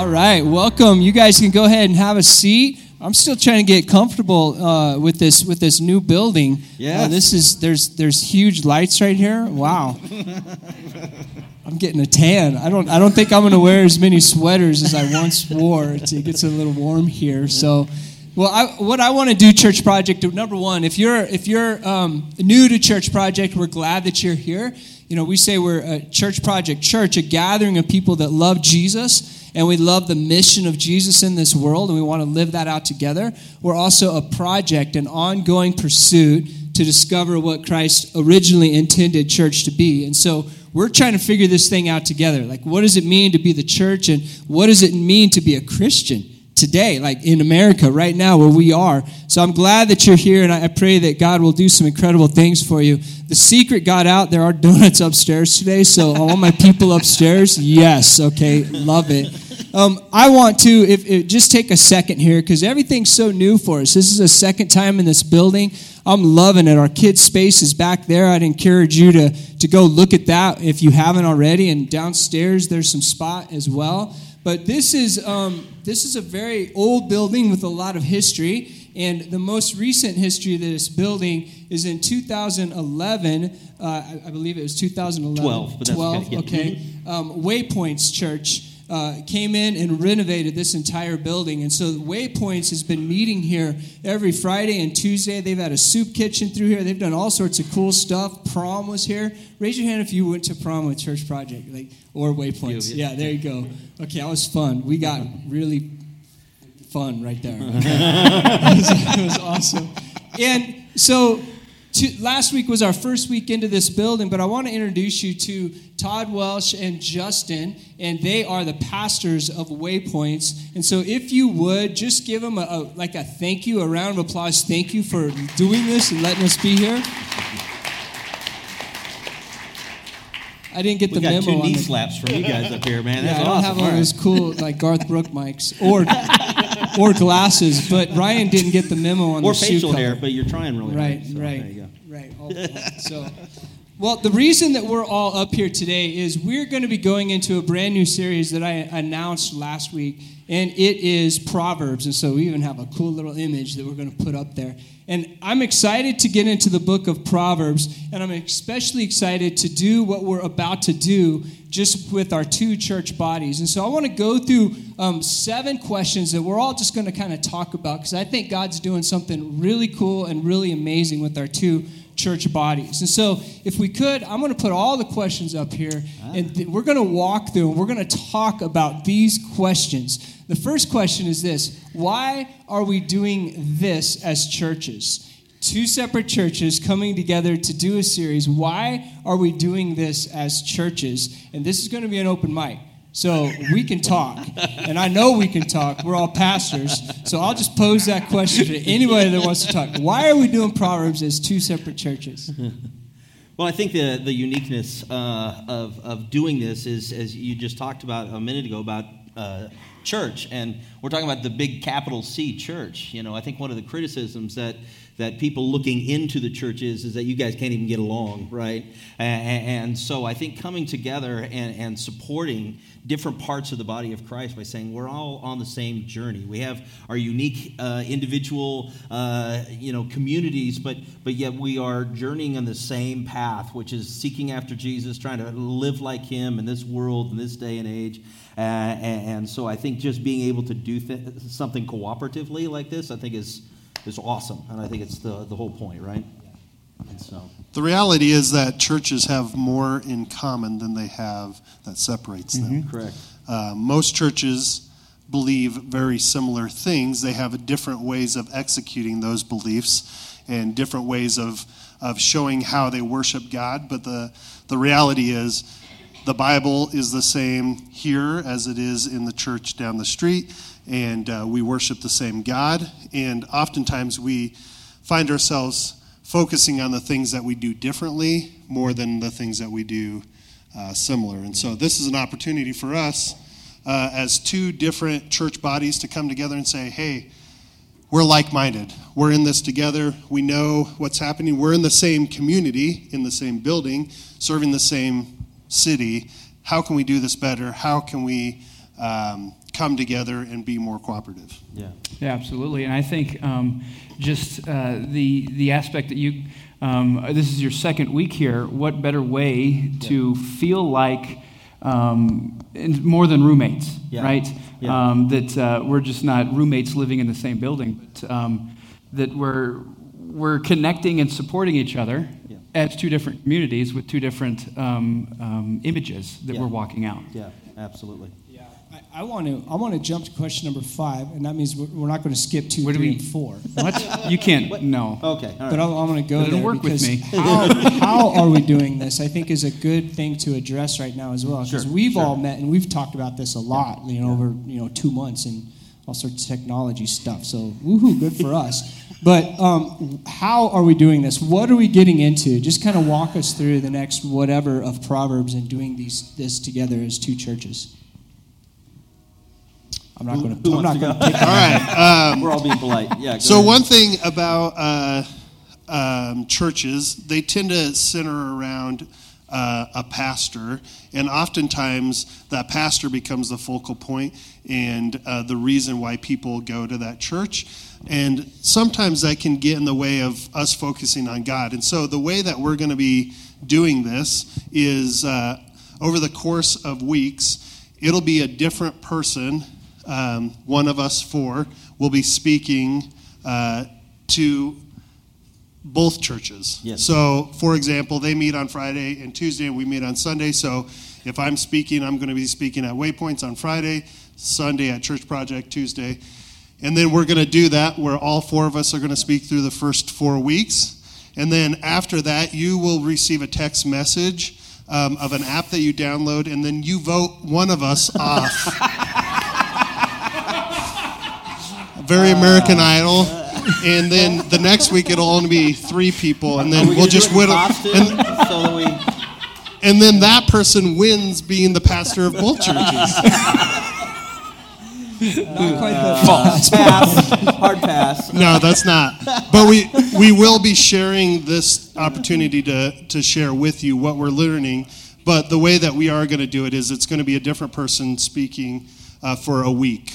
All right, welcome. You guys can go ahead and have a seat. I'm still trying to get comfortable uh, with this with this new building. Yeah. Uh, this is there's there's huge lights right here. Wow. I'm getting a tan. I don't I don't think I'm going to wear as many sweaters as I once wore. It gets a little warm here. So, well, I, what I want to do, Church Project. Number one, if you're if you're um, new to Church Project, we're glad that you're here. You know, we say we're a Church Project church, a gathering of people that love Jesus and we love the mission of Jesus in this world, and we want to live that out together. We're also a project, an ongoing pursuit to discover what Christ originally intended church to be. And so we're trying to figure this thing out together. Like, what does it mean to be the church, and what does it mean to be a Christian? Today, like in America, right now, where we are. So I'm glad that you're here, and I pray that God will do some incredible things for you. The secret got out. There are donuts upstairs today, so all my people upstairs, yes, okay, love it. Um, I want to if, if, just take a second here because everything's so new for us. This is a second time in this building. I'm loving it. Our kids' space is back there. I'd encourage you to, to go look at that if you haven't already. And downstairs, there's some spot as well. But this is, um, this is a very old building with a lot of history. And the most recent history of this building is in 2011. Uh, I, I, believe it was 2011. 12. 12, okay. okay. Um, Waypoints Church. Uh, came in and renovated this entire building. And so Waypoints has been meeting here every Friday and Tuesday. They've had a soup kitchen through here. They've done all sorts of cool stuff. Prom was here. Raise your hand if you went to prom with Church Project, like or Waypoints. Yeah, there you go. Okay, that was fun. We got really fun right there. it, was, it was awesome. And so to, last week was our first week into this building, but I want to introduce you to Todd Welsh and Justin, and they are the pastors of Waypoints. And so, if you would just give them a, a like a thank you, a round of applause, thank you for doing this and letting us be here. I didn't get we the got memo. two knee the, slaps from you guys up here, man. yeah, That's I don't awesome. have one All of those cool like Garth Brooks mics or or glasses, but Ryan didn't get the memo on Or the facial hair, but you're trying really Right, hard. so right, There you go. right. time. so, well, the reason that we're all up here today is we're going to be going into a brand new series that I announced last week, and it is Proverbs. And so we even have a cool little image that we're going to put up there. And I'm excited to get into the book of Proverbs, and I'm especially excited to do what we're about to do just with our two church bodies. And so I want to go through um, seven questions that we're all just going to kind of talk about because I think God's doing something really cool and really amazing with our two church bodies. And so, if we could, I'm going to put all the questions up here ah. and th- we're going to walk through and we're going to talk about these questions. The first question is this Why are we doing this as churches? Two separate churches coming together to do a series. Why are we doing this as churches? And this is going to be an open mic. So we can talk. And I know we can talk. We're all pastors. So I'll just pose that question to anybody that wants to talk. Why are we doing Proverbs as two separate churches? Well, I think the, the uniqueness uh, of, of doing this is, as you just talked about a minute ago, about uh, church. And we're talking about the big capital C church. You know, I think one of the criticisms that that people looking into the church is, is that you guys can't even get along, right? And, and so I think coming together and, and supporting different parts of the body of Christ by saying we're all on the same journey. We have our unique uh, individual, uh, you know, communities, but but yet we are journeying on the same path, which is seeking after Jesus, trying to live like Him in this world, in this day and age. Uh, and, and, so I think just being able to do th- something cooperatively like this, I think is is awesome, and I think it's the the whole point, right? And so. The reality is that churches have more in common than they have that separates them. Correct. Uh, most churches believe very similar things. They have different ways of executing those beliefs and different ways of, of showing how they worship God. But the, the reality is, the Bible is the same here as it is in the church down the street, and uh, we worship the same God. And oftentimes we find ourselves focusing on the things that we do differently more than the things that we do uh, similar. And so this is an opportunity for us uh, as two different church bodies to come together and say, hey, we're like minded. We're in this together. We know what's happening. We're in the same community, in the same building, serving the same city. How can we do this better? How can we um, come together and be more cooperative. Yeah. Yeah, absolutely. And I think um, just uh, the the aspect that you um, this is your second week here. What better way to feel like um, and more than roommates, Yeah. right? Yeah. Um, that uh, we're just not roommates living in the same building, but um, that we're we're connecting and supporting each other Yeah. As two different communities with two different um, um, images that Yeah. we're walking out. Yeah, absolutely. Yeah, I, I want to. I want to jump to question number five, and that means we're, we're not going to skip two, Where do three, we- and four. What? You can't. What? No. Okay, all right. But I'm, I'm going to go Doesn't there work with me. how, how are we doing this? I think is a good thing to address right now as well because Sure, we've sure. all met and we've talked about this a lot, you know, over you know two months and all sorts of technology stuff. So woohoo, good for us. But um, how are we doing this? What are we getting into? Just kind of walk us through the next whatever of Proverbs and doing these this together as two churches. I'm not going to. I'm not going to pick. All right. Um, We're all being polite. Yeah. go So ahead. one thing about uh, um, churches, they tend to center around uh, a pastor, and oftentimes that pastor becomes the focal point and uh, the reason why people go to that church. And sometimes that can get in the way of us focusing on God. And so the way that we're going to be doing this is uh, over the course of weeks, it'll be a different person. Um, one of us four will be speaking uh, to both churches. Yes. So, for example, they meet on Friday and Tuesday, and we meet on Sunday. So, if I'm speaking, I'm going to be speaking at Waypoints on Friday, Sunday at Church Project Tuesday. And then we're going to do that where all four of us are going to speak through the first four weeks. And then after that, you will receive a text message um, of an app that you download, and then you vote one of us off. Very American Idol. And then the next week it'll only be three people, and then we we'll just it in whittle. And, so that we. and then that person wins being the pastor of both churches. Not quite that Pass. Hard pass. No, that's not. But we we will be sharing this opportunity to to share with you what we're learning. But the way that we are going to do it is it's going to be a different person speaking uh, for a week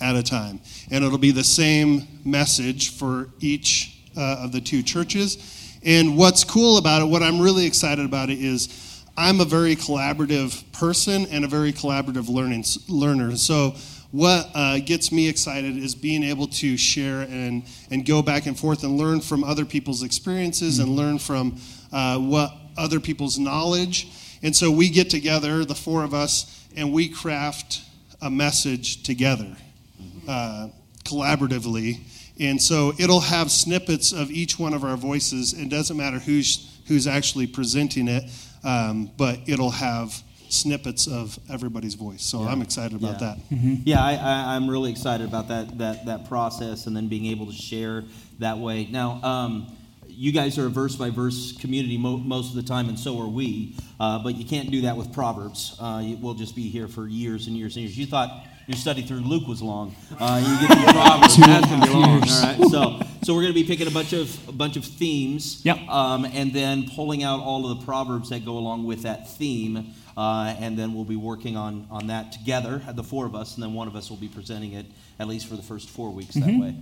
at a time, and it'll be the same message for each uh, of the two churches. And what's cool about it, what I'm really excited about it is. I'm a very collaborative person and a very collaborative learning learner. So what uh, gets me excited is being able to share and, and go back and forth and learn from other people's experiences and learn from uh, what other people's knowledge. And so we get together, the four of us, and we craft a message together uh, collaboratively. And so it'll have snippets of each one of our voices. It doesn't matter who's, who's actually presenting it, um, but it'll have snippets of everybody's voice. So I'm excited about Yeah. that. Yeah, I, I, I'm really excited about that, that, that process and then being able to share that way. Now, um, you guys are a verse by verse community mo- most of the time, and so are we. Uh, but you can't do that with Proverbs. Uh, we'll just be here for years and years and years. You thought your study through Luke was long. Uh, you get through Proverbs. That's gonna be long. All right. So, so we're going to be picking a bunch of a bunch of themes. Yep. Um, and then pulling out all of the proverbs that go along with that theme. Uh, and then we'll be working on, on that together, the four of us, and then one of us will be presenting it at least for the first four weeks that way.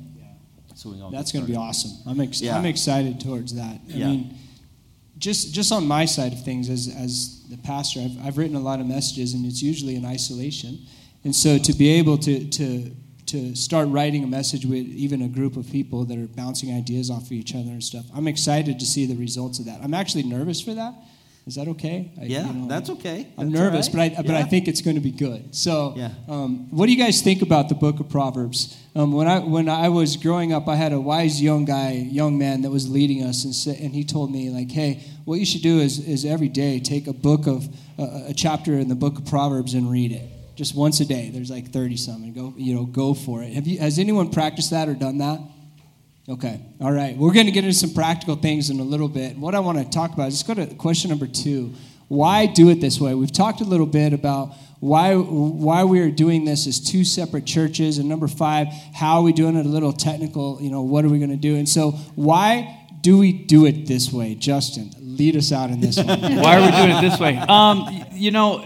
So we all That's going to be awesome. I'm, ex- Yeah. I'm excited towards that. I Yeah. mean, just just on my side of things, as as the pastor, I've, I've written a lot of messages, and it's usually in isolation. And so to be able to to to start writing a message with even a group of people that are bouncing ideas off of each other and stuff, I'm excited to see the results of that. I'm actually nervous for that. Is that okay? I- Yeah, you know, that's okay. I'm That's nervous, right. but I but I think it's going to be good. So, Yeah. um, what do you guys think about the Book of Proverbs? Um, when I when I was growing up, I had a wise young guy, young man that was leading us, and sa- and he told me like, hey, what you should do is is every day take a book of uh, a chapter in the Book of Proverbs and read it. Just once a day. There's like 30 something. Go, you know, go for it. Have you? Has anyone practiced that or done that? Okay. All right. We're going to get into some practical things in a little bit. What I want to talk about is just go to question number two. Why do it this way? We've talked a little bit about why why we are doing this as two separate churches, and number five, how are we doing it? A little technical. You know, what are we going to do? And so, why do we do it this way? Justin, lead us out in this one. Why are we doing it this way? Um, you know,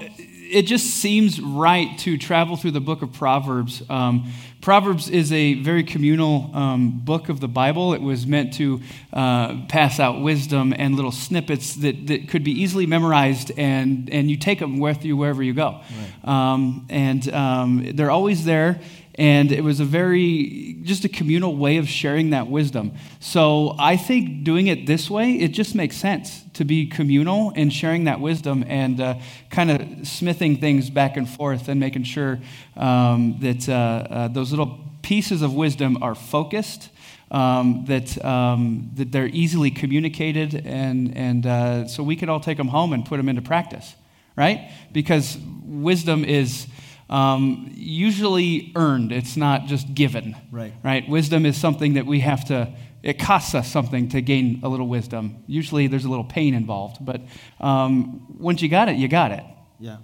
it just seems right to travel through the book of Proverbs. Um, Proverbs is a very communal um, book of the Bible. It was meant to uh, pass out wisdom and little snippets that, that could be easily memorized, and, and you take them with you wherever you go. Right. Um, and um, they're always there and it was a very just a communal way of sharing that wisdom. So i think doing it this way it just makes sense to be communal and sharing that wisdom and uh, kind of smithing things back and forth and making sure um, that uh, uh, those little pieces of wisdom are focused um, that, um, that they're easily communicated and, and uh, so we can all take them home and put them into practice right? Because wisdom is um, usually earned. It's not just given. Right. Right. Wisdom is something that we have to. It costs us something to gain a little wisdom. Usually, there's a little pain involved, but um, once you got it, you got it. Yeah.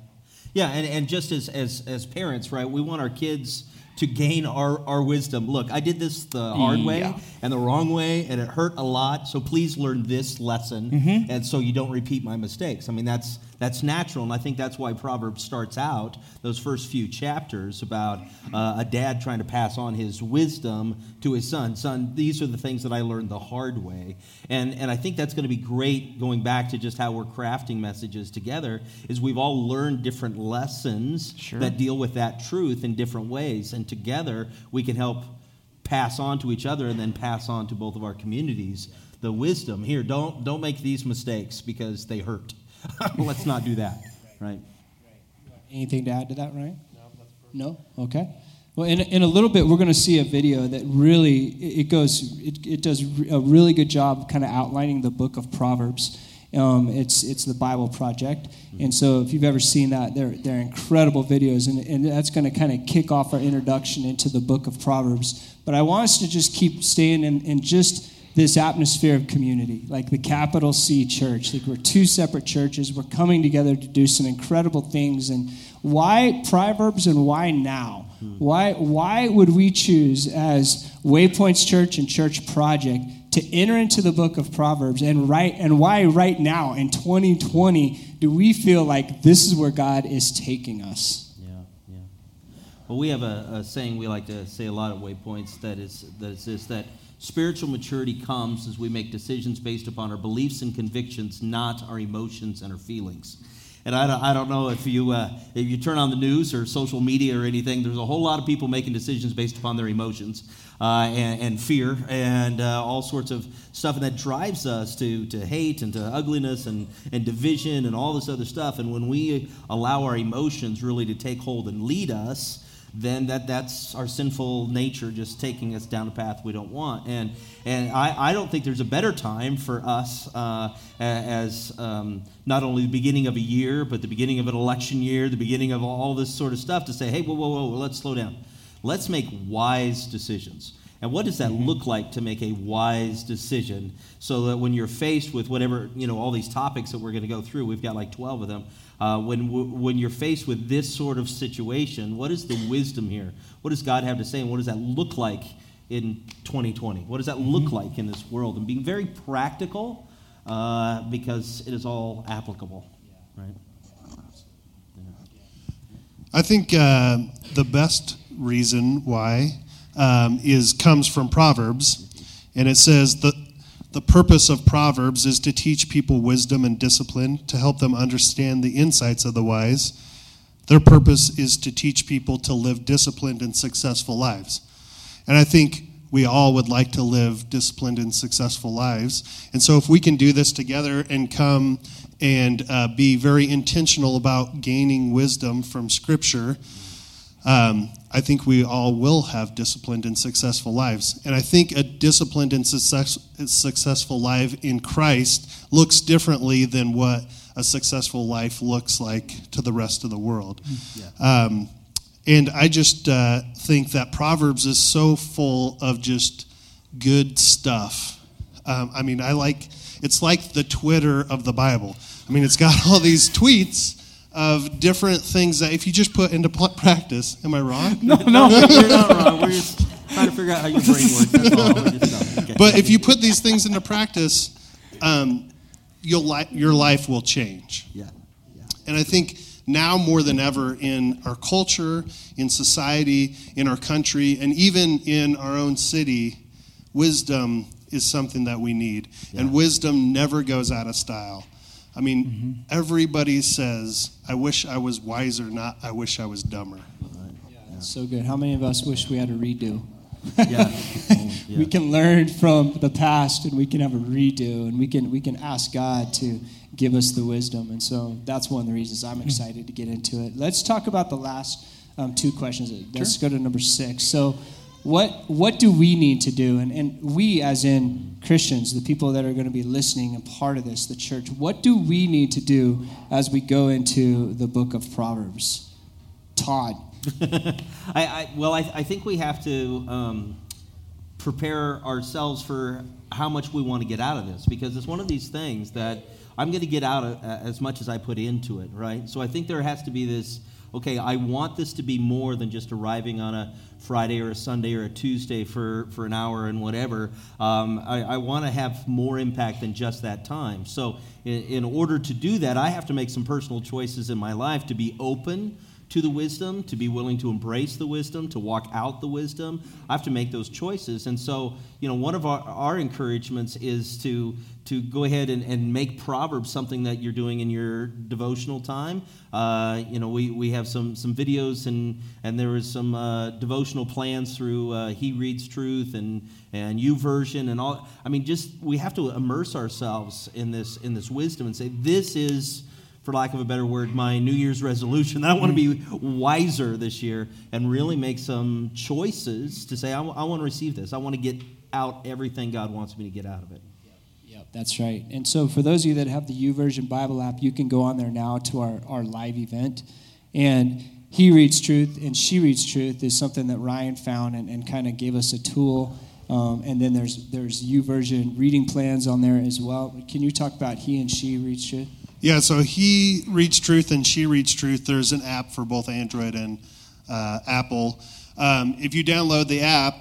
Yeah, and, and just as, as as parents, right? We want our kids to gain our, our wisdom. Look, I did this the hard way yeah. and the wrong way, and it hurt a lot. So please learn this lesson, mm-hmm. and so you don't repeat my mistakes. I mean, that's that's natural, and I think that's why Proverbs starts out those first few chapters about uh, a dad trying to pass on his wisdom to his son. Son, these are the things that I learned the hard way, and and I think that's going to be great. Going back to just how we're crafting messages together, is we've all learned different lessons sure. that deal with that truth in different ways, and together we can help pass on to each other and then pass on to both of our communities the wisdom here don't don't make these mistakes because they hurt Let's not do that, right? Anything to add to that, Ryan? No? No. Okay. Well, in, in a little bit, we're going to see a video that really it goes it, it does a really good job kind of outlining the book of Proverbs. Um, it's it's the Bible Project, and so if you've ever seen that, they're they're incredible videos, and, and that's going to kind of kick off our introduction into the book of Proverbs. But I want us to just keep staying in, in just this atmosphere of community, like the capital C church. Like we're two separate churches. We're coming together to do some incredible things. And why Proverbs and why now? Why, why would we choose as Waypoints Church and Church Project to enter into the book of Proverbs and write and why right now in 2020 do we feel like this is where God is taking us? Yeah, yeah. Well, we have a, a saying we like to say a lot at Waypoints that is that is this that Spiritual maturity comes as we make decisions based upon our beliefs and convictions, not our emotions and our feelings. And I don't, I don't know if you, uh, if you turn on the news or social media or anything, there's a whole lot of people making decisions based upon their emotions uh, and, and, fear and uh, all sorts of stuff. And that drives us to, to hate and to ugliness and, and division and all this other stuff. And when we allow our emotions really to take hold and lead us, then that, that's our sinful nature just taking us down a path we don't want. And, and I, I don't think there's a better time for us uh, as um, not only the beginning of a year, but the beginning of an election year, the beginning of all this sort of stuff to say, hey, whoa, whoa, whoa, let's slow down. Let's make wise decisions. And what does that mm-hmm. look like to make a wise decision so that when you're faced with whatever, you know, all these topics that we're going to go through, we've got like 12 of them. Uh, when, when you're faced with this sort of situation, what is the wisdom here? What does God have to say? And what does that look like in 2020? What does that look mm-hmm. like in this world? And being very practical uh, because it is all applicable, right? I think uh, the best reason why um, is comes from Proverbs, and it says the the purpose of Proverbs is to teach people wisdom and discipline to help them understand the insights of the wise. Their purpose is to teach people to live disciplined and successful lives, and I think we all would like to live disciplined and successful lives. And so, if we can do this together and come and uh, be very intentional about gaining wisdom from Scripture um, I think we all will have disciplined and successful lives. And I think a disciplined and success, successful life in Christ looks differently than what a successful life looks like to the rest of the world. Yeah. Um, and I just uh, think that Proverbs is so full of just good stuff. Um, I mean, I like it's like the Twitter of the Bible. I mean, it's got all these tweets of different things that if you just put into practice, am I wrong? No, no, you're not wrong. We're just trying to figure out how your brain works. That's all. Okay. But if you put these things into practice, um, you'll li- your life will change. Yeah. yeah. And I think now more than ever in our culture, in society, in our country, and even in our own city, wisdom is something that we need. Yeah. And wisdom never goes out of style. I mean, mm-hmm. everybody says, I wish I was wiser, not I wish I was dumber. Yeah, that's so good. How many of us wish we had a redo? yeah. Oh, yeah. we can learn from the past and we can have a redo and we can we can ask God to give us the wisdom. And so that's one of the reasons I'm excited to get into it. Let's talk about the last um, two questions. Let's sure. go to number six. So what what do we need to do? And, and we as in Christians, the people that are going to be listening and part of this, the church, what do we need to do as we go into the book of Proverbs? Todd. I, I, well, I, I, think we have to um, prepare ourselves for how much we want to get out of this because it's one of these things that I'm going to get out of, uh, as much as I put into it, right? So I think there has to be this okay, I want this to be more than just arriving on a Friday or a Sunday or a Tuesday for, for an hour and whatever. Um, I, I want to have more impact than just that time. So, in, in order to do that, I have to make some personal choices in my life to be open to the wisdom, to be willing to embrace the wisdom, to walk out the wisdom. I have to make those choices. And so, you know, one of our, our encouragements is to to go ahead and, and make Proverbs something that you're doing in your devotional time. Uh, you know, we, we have some, some videos and, and there is some uh, devotional plans through uh, He Reads Truth and, and You Version and all. I mean, just we have to immerse ourselves in this, in this wisdom and say, this is for lack of a better word, my New Year's resolution. that I want to be wiser this year and really make some choices to say, I, want to receive this. I want to get out everything God wants me to get out of it. Yep, that's right. And so, for those of you that have the YouVersion Bible app, you can go on there now to our, our live event. And He Reads Truth and She Reads Truth is something that Ryan found and, and kind of gave us a tool. Um, and then there's there's YouVersion reading plans on there as well. Can you talk about He and She Reads Truth? Yeah, so he reads truth and she reads truth. There's an app for both Android and uh, Apple. Um, if you download the app,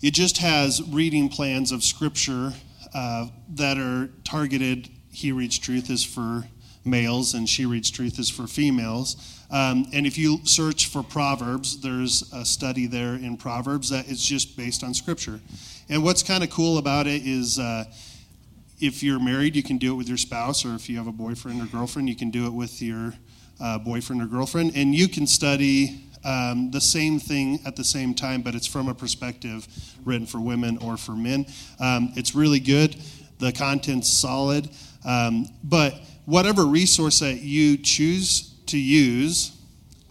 it just has reading plans of scripture uh, that are targeted. He reads truth is for males, and she reads truth is for females. Um, and if you search for Proverbs, there's a study there in Proverbs that is just based on scripture. And what's kind of cool about it is. Uh, if you're married, you can do it with your spouse, or if you have a boyfriend or girlfriend, you can do it with your uh, boyfriend or girlfriend. And you can study um, the same thing at the same time, but it's from a perspective written for women or for men. Um, it's really good. The content's solid. Um, but whatever resource that you choose to use,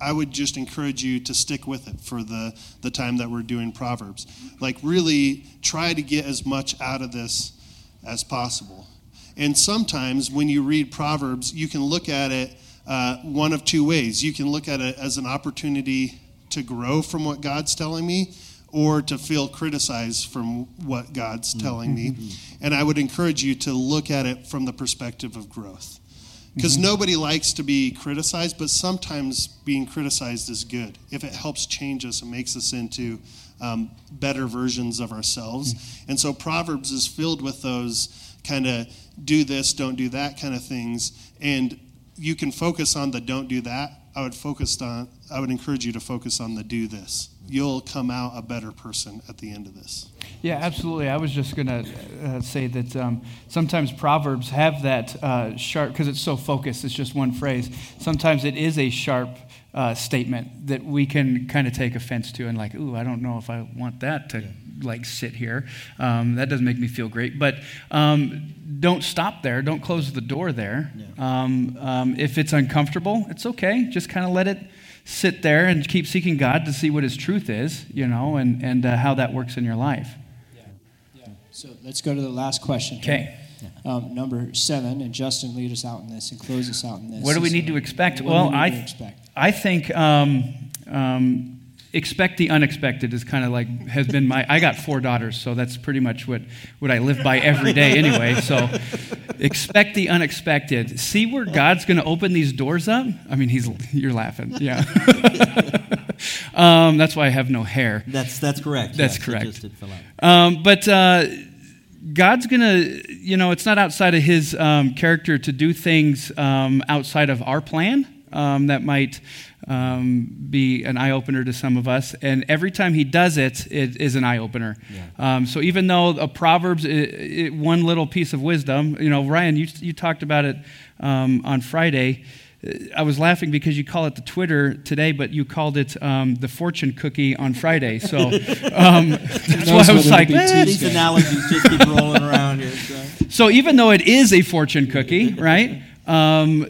I would just encourage you to stick with it for the, the time that we're doing Proverbs. Like, really try to get as much out of this as possible. And sometimes when you read Proverbs, you can look at it uh, one of two ways. You can look at it as an opportunity to grow from what God's telling me, or to feel criticized from what God's mm-hmm. telling me. And I would encourage you to look at it from the perspective of growth. Because mm-hmm. nobody likes to be criticized, but sometimes being criticized is good if it helps change us and makes us into um, better versions of ourselves. Mm-hmm. And so Proverbs is filled with those kind of do this, don't do that kind of things. And you can focus on the don't do that. I would focus on I would encourage you to focus on the do this. You'll come out a better person at the end of this. Yeah, absolutely. I was just going to uh, say that um, sometimes Proverbs have that uh, sharp, because it's so focused, it's just one phrase. Sometimes it is a sharp uh, statement that we can kind of take offense to and like, ooh, I don't know if I want that to like sit here. Um, that doesn't make me feel great. But um, don't stop there. Don't close the door there. Yeah. Um, um if it's uncomfortable, it's okay. Just kind of let it sit there and keep seeking God to see what His truth is, you know, and and uh, how that works in your life. Yeah. Yeah. So let's go to the last question. Okay. Um, number seven, and Justin lead us out in this and close us out in this. What do we need to expect? Well, I, expect? I think um, um, expect the unexpected is kind of like has been my. I got four daughters, so that's pretty much what what I live by every day anyway. So expect the unexpected. See where God's going to open these doors up. I mean, he's you're laughing, yeah. Um, that's why I have no hair. That's that's correct. That's yes, correct. Um, but. Uh, God's going to, you know, it's not outside of his um, character to do things um, outside of our plan. um, that might um, be an eye opener to some of us. And every time he does it, it is an eye opener. Yeah. Um, so even though a Proverbs, it, it, one little piece of wisdom, you know, Ryan, you, you talked about it um, on Friday. I was laughing because you call it the Twitter today, but you called it um, the fortune cookie on Friday. So um, that's why I was like, eh. these analogies just keep rolling around here. So. so. even though it is a fortune cookie, right? Um,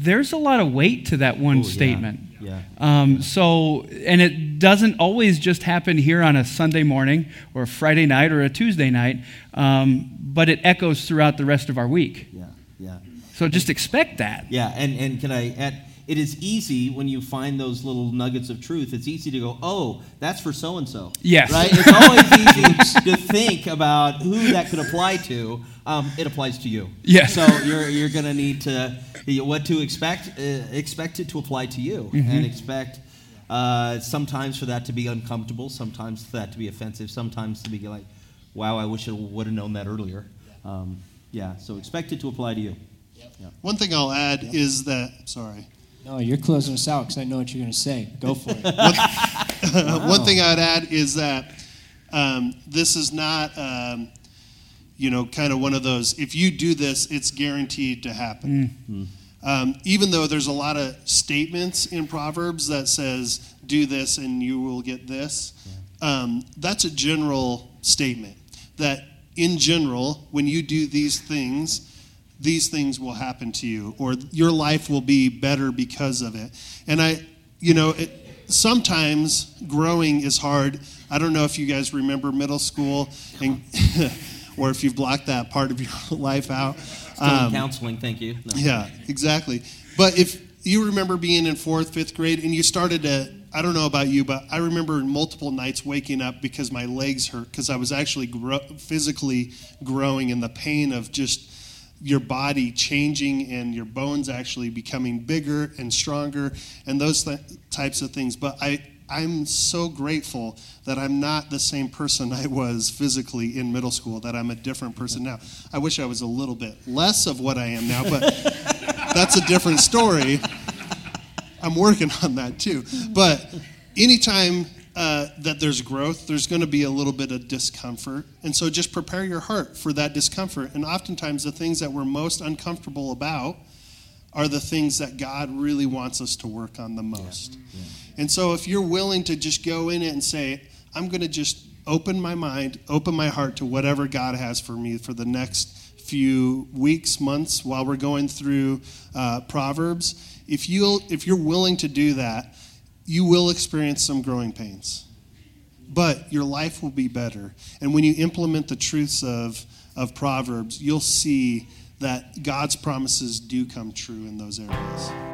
there's a lot of weight to that one Ooh, statement. Yeah. yeah. Um, so, and it doesn't always just happen here on a Sunday morning or a Friday night or a Tuesday night, um, but it echoes throughout the rest of our week. Yeah, yeah. So just expect that. Yeah, and, and can I add? It is easy when you find those little nuggets of truth. It's easy to go, oh, that's for so and so. Yes. Right? It's always easy to think about who that could apply to. Um, it applies to you. Yes. So you're, you're going to need to, what to expect, uh, expect it to apply to you. Mm-hmm. And expect uh, sometimes for that to be uncomfortable, sometimes for that to be offensive, sometimes to be like, wow, I wish I would have known that earlier. Um, yeah, so expect it to apply to you. One thing I'll add yep. is that, sorry. No, you're closing us out because I know what you're going to say. Go for it. one, wow. one, thing I'd add is that um, this is not, um, you know, kind of one of those, if you do this, it's guaranteed to happen. Mm-hmm. Um, even though there's a lot of statements in Proverbs that says, do this and you will get this, um, that's a general statement. That in general, when you do these things, these things will happen to you, or your life will be better because of it. And I, you know, it, sometimes growing is hard. I don't know if you guys remember middle school, and or if you've blocked that part of your life out. Um, counseling, thank you. No. Yeah, exactly. But if you remember being in fourth, fifth grade, and you started to I don't know about you, but I remember multiple nights waking up because my legs hurt because I was actually gro- physically growing and the pain of just your body changing and your bones actually becoming bigger and stronger and those th- types of things. But I, I'm so grateful that I'm not the same person I was physically in middle school, that I'm a different person now. I wish I was a little bit less of what I am now, but that's a different story. I'm working on that too. But anytime uh, that there's growth, there's going to be a little bit of discomfort. And so just prepare your heart for that discomfort. And oftentimes, the things that we're most uncomfortable about are the things that God really wants us to work on the most. Yeah. Yeah. And so, if you're willing to just go in it and say, I'm going to just open my mind, open my heart to whatever God has for me for the next few weeks, months while we're going through uh, Proverbs, if, you if you're willing to do that, you will experience some growing pains. But your life will be better. And when you implement the truths of, of Proverbs, you'll see that God's promises do come true in those areas.